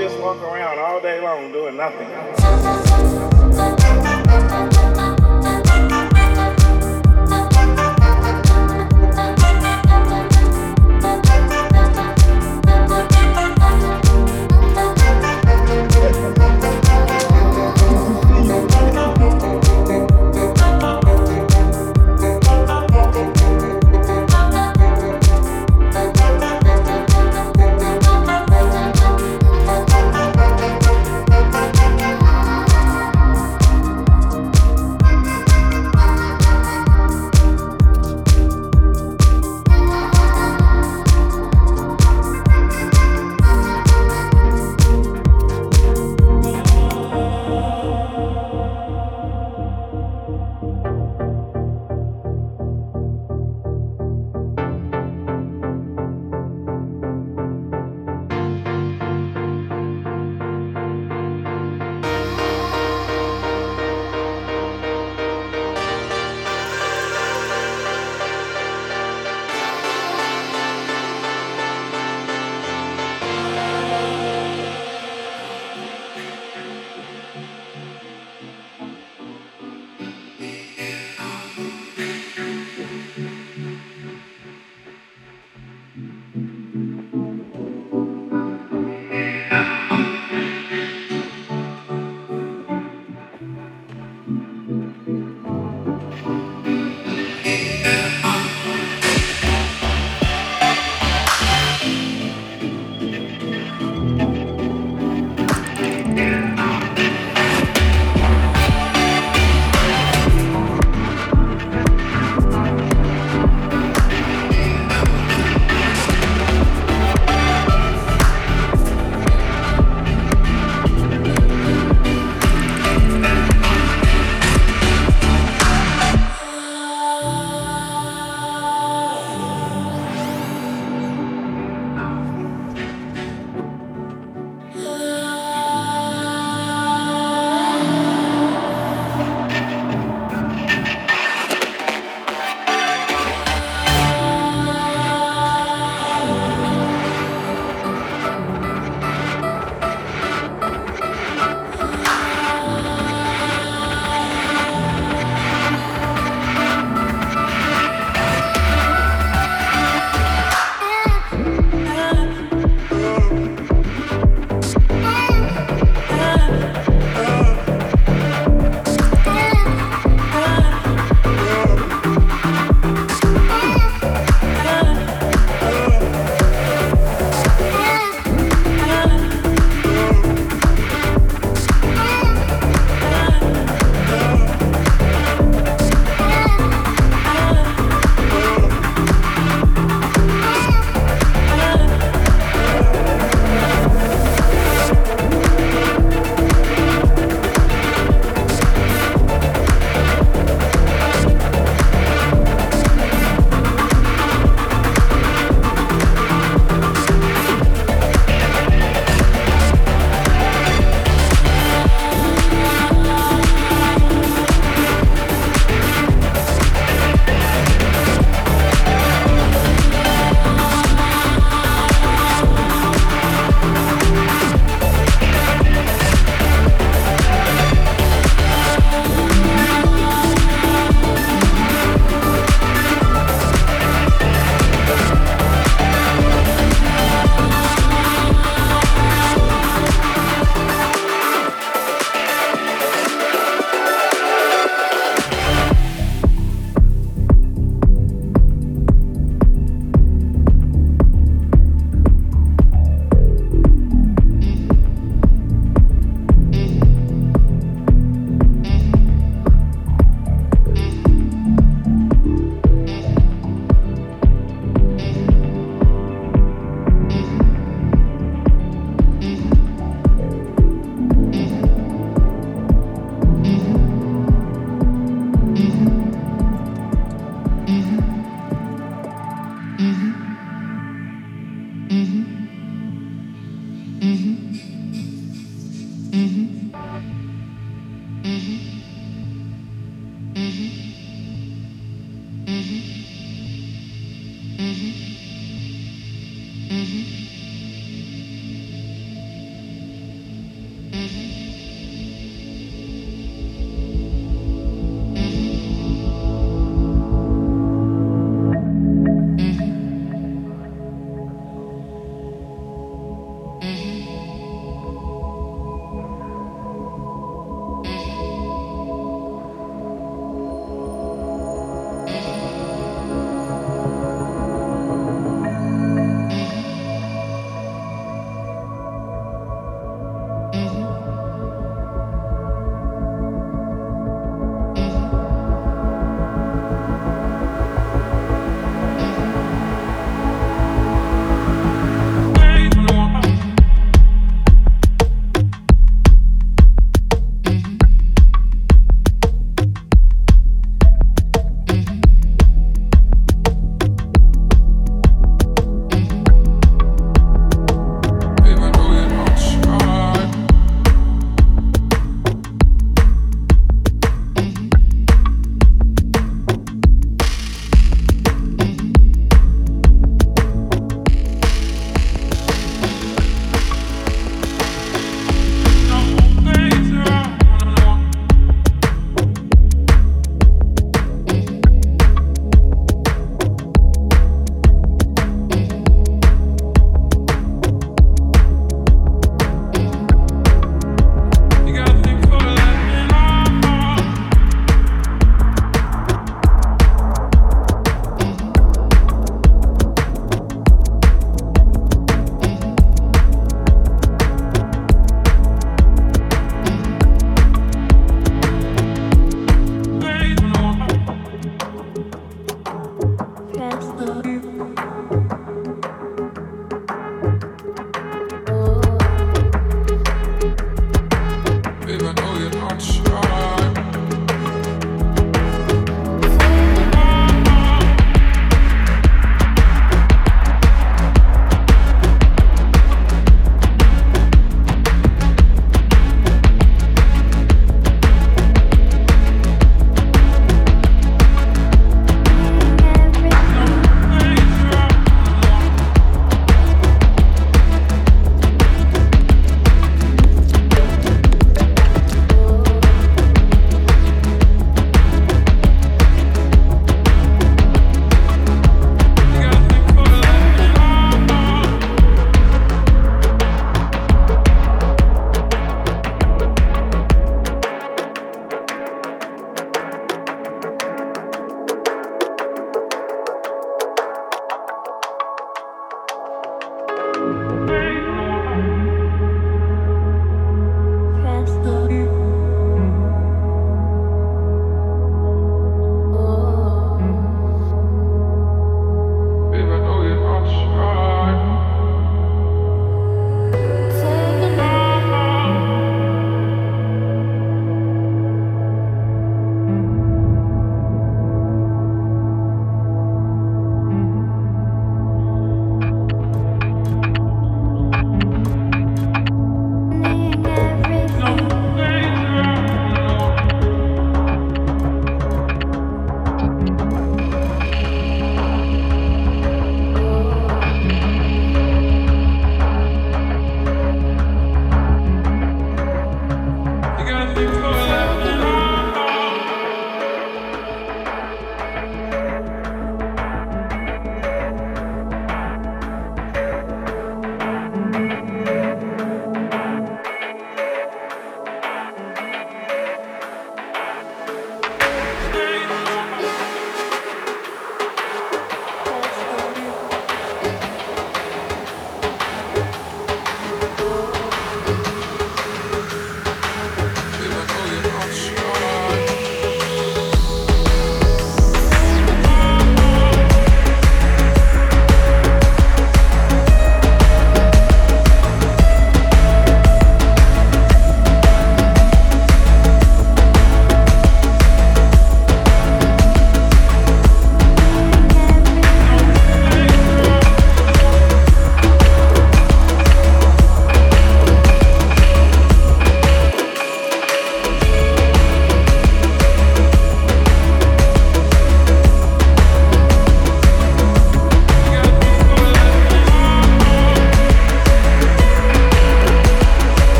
just walk around all day long doing nothing.